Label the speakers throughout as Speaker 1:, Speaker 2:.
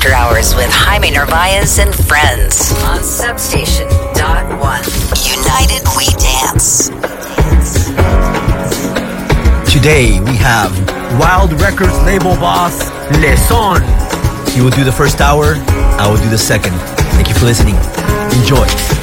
Speaker 1: After Hours with Jaime Narvaez and friends on Substation Dot One. United We Dance.
Speaker 2: Today we have Wild Records label boss Lessone. He will do the first hour, I will do the second. Thank you for listening. Enjoy.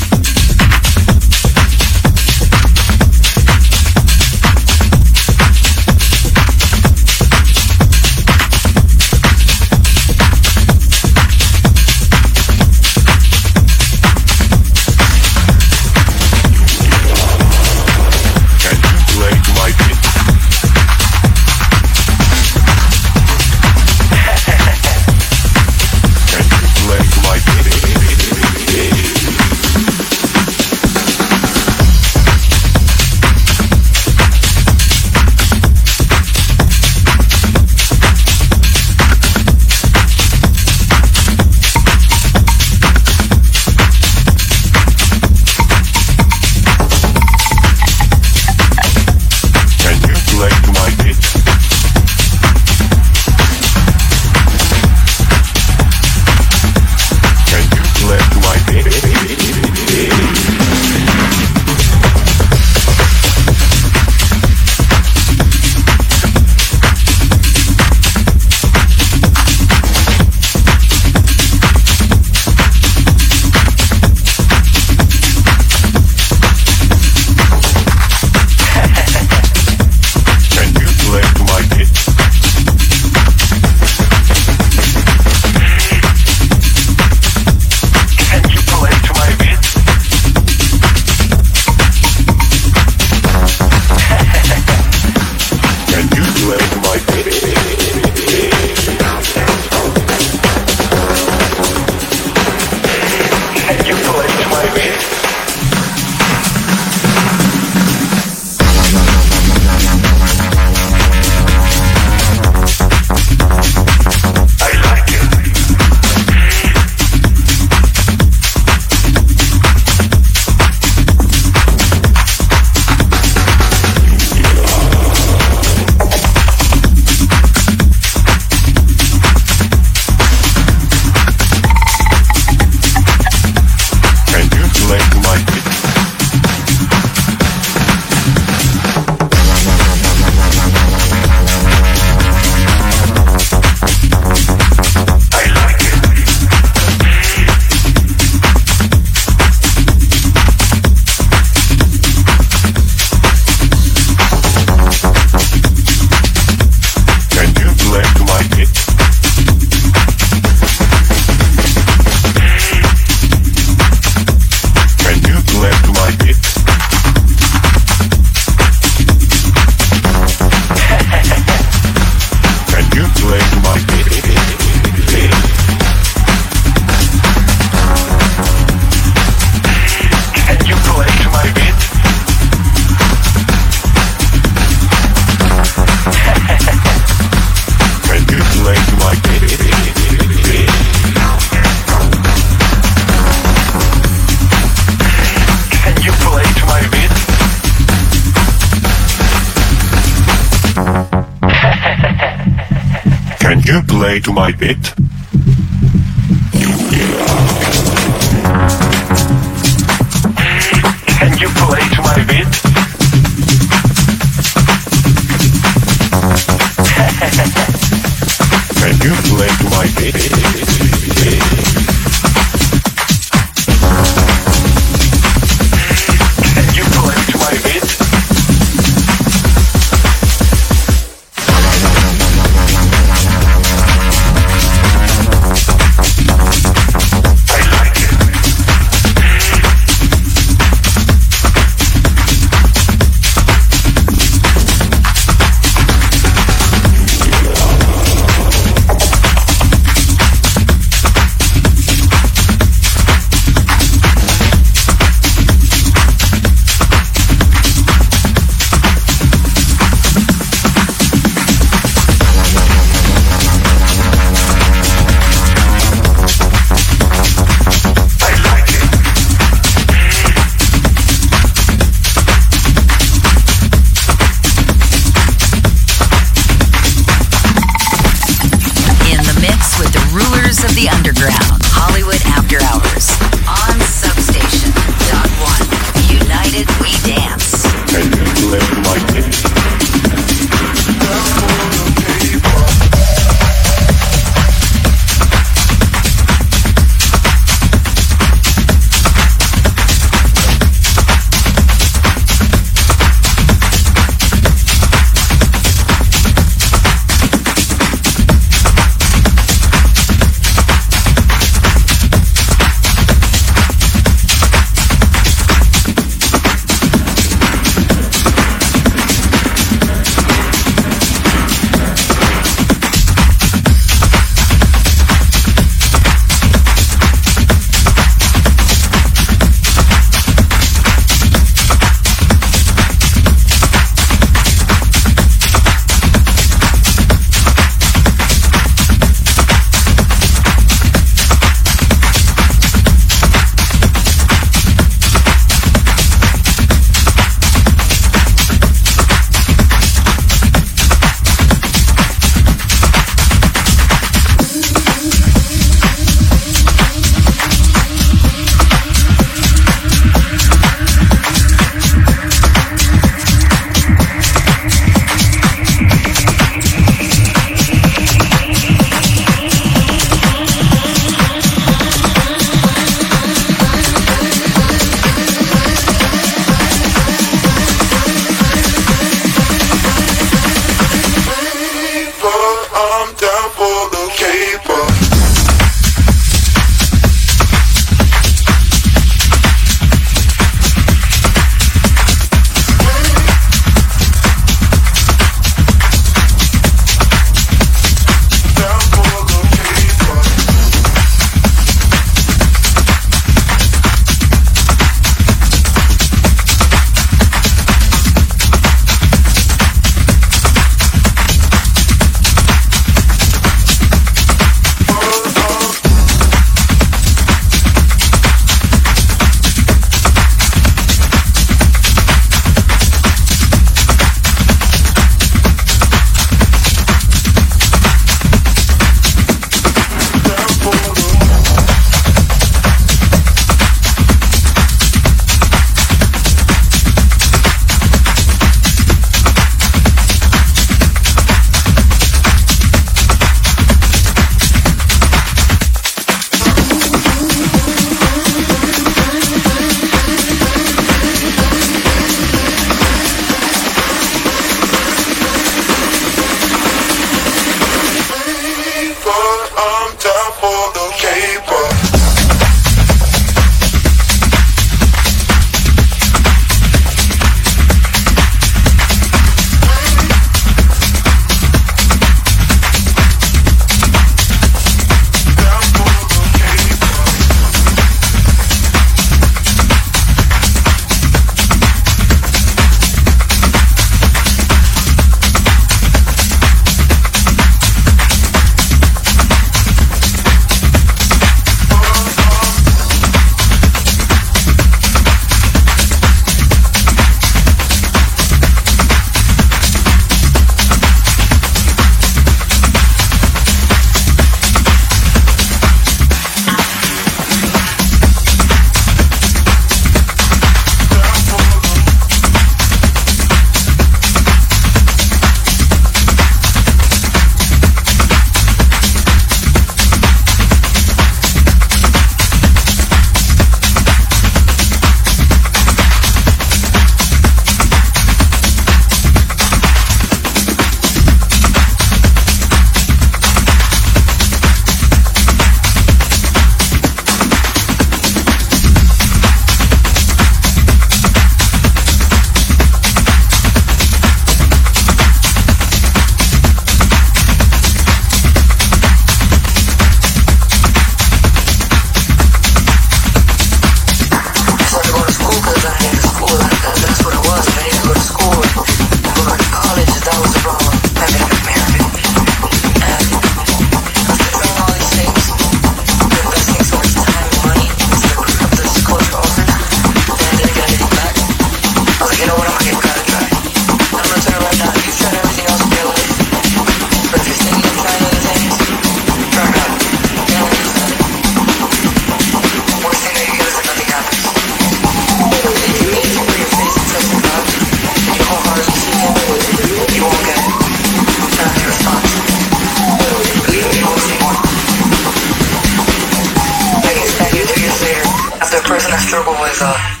Speaker 3: Struggle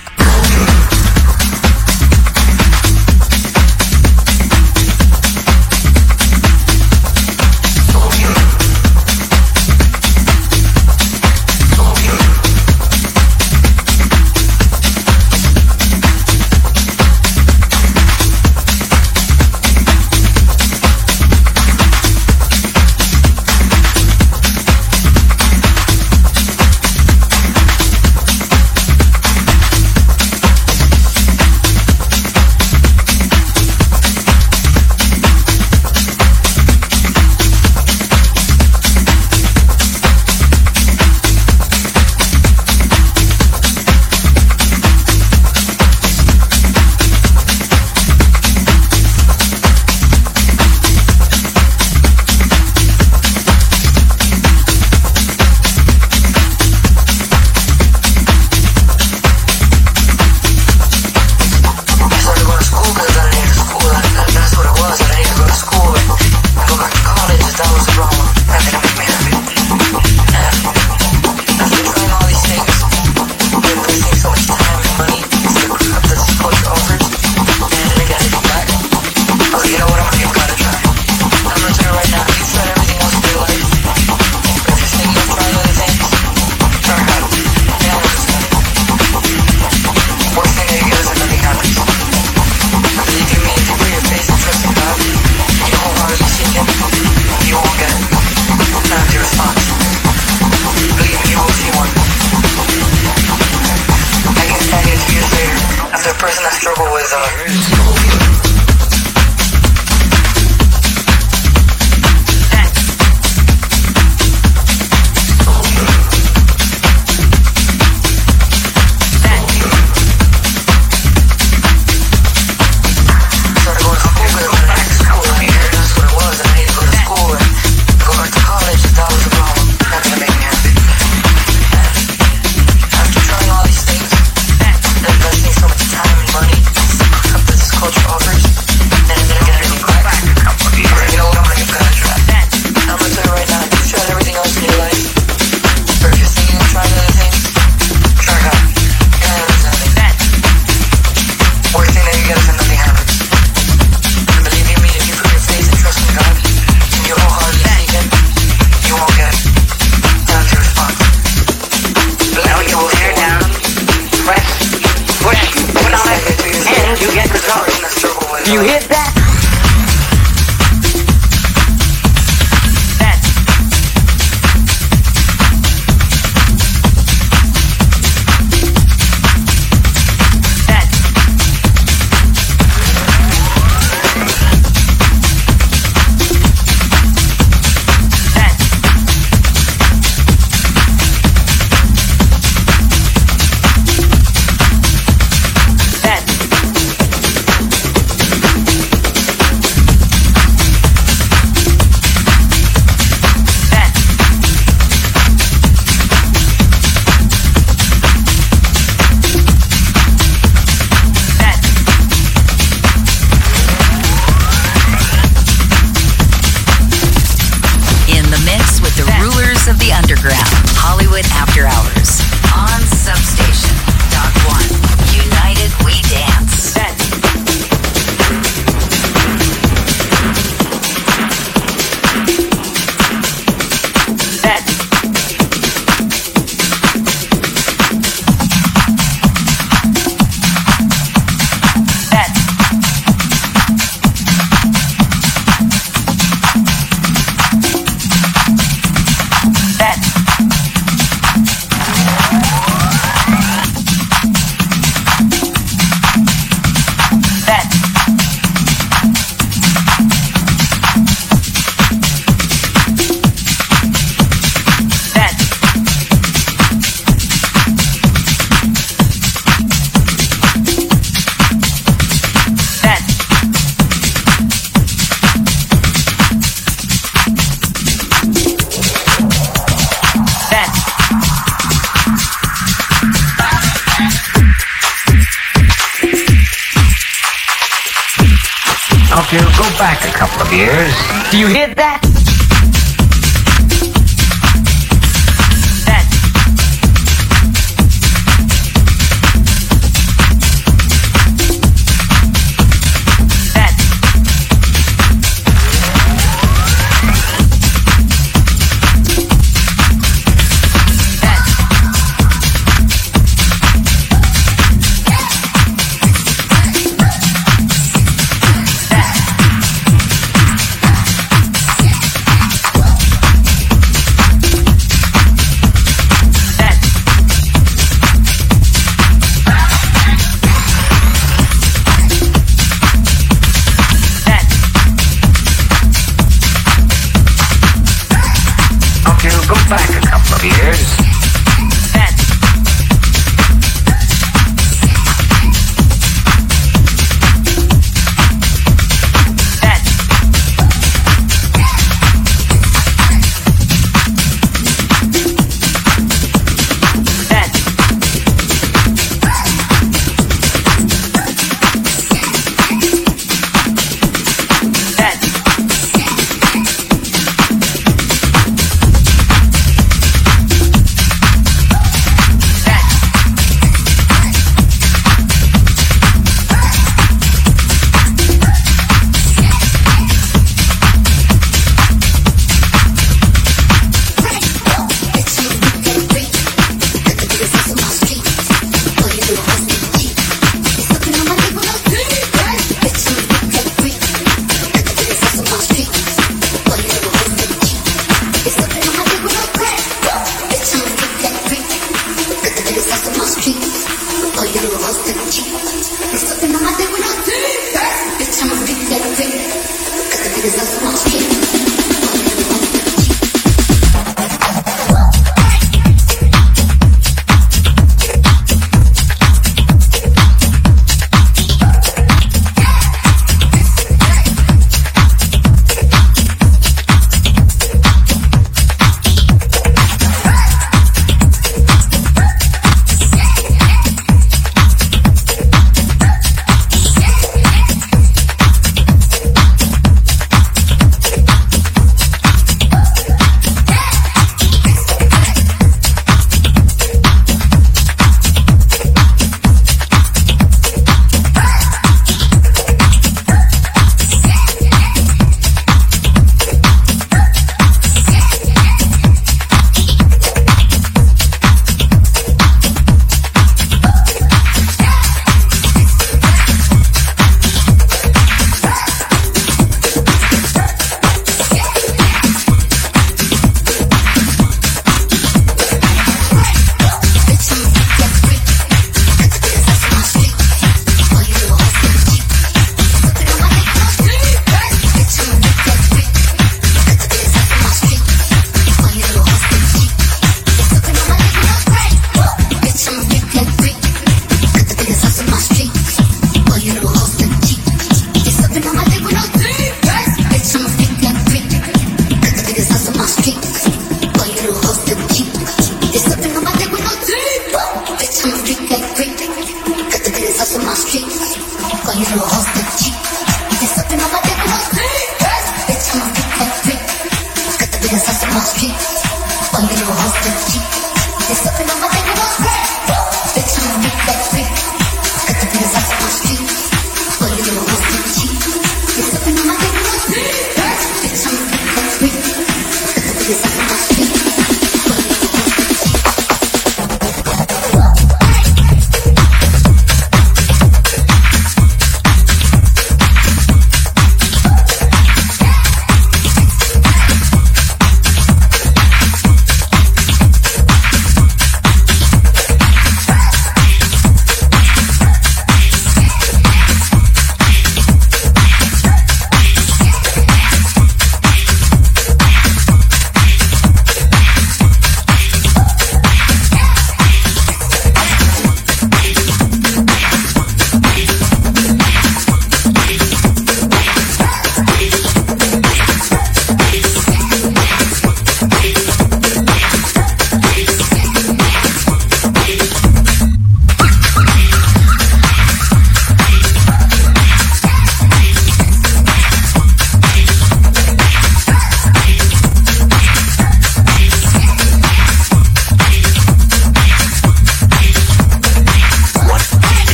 Speaker 3: Do you hear that?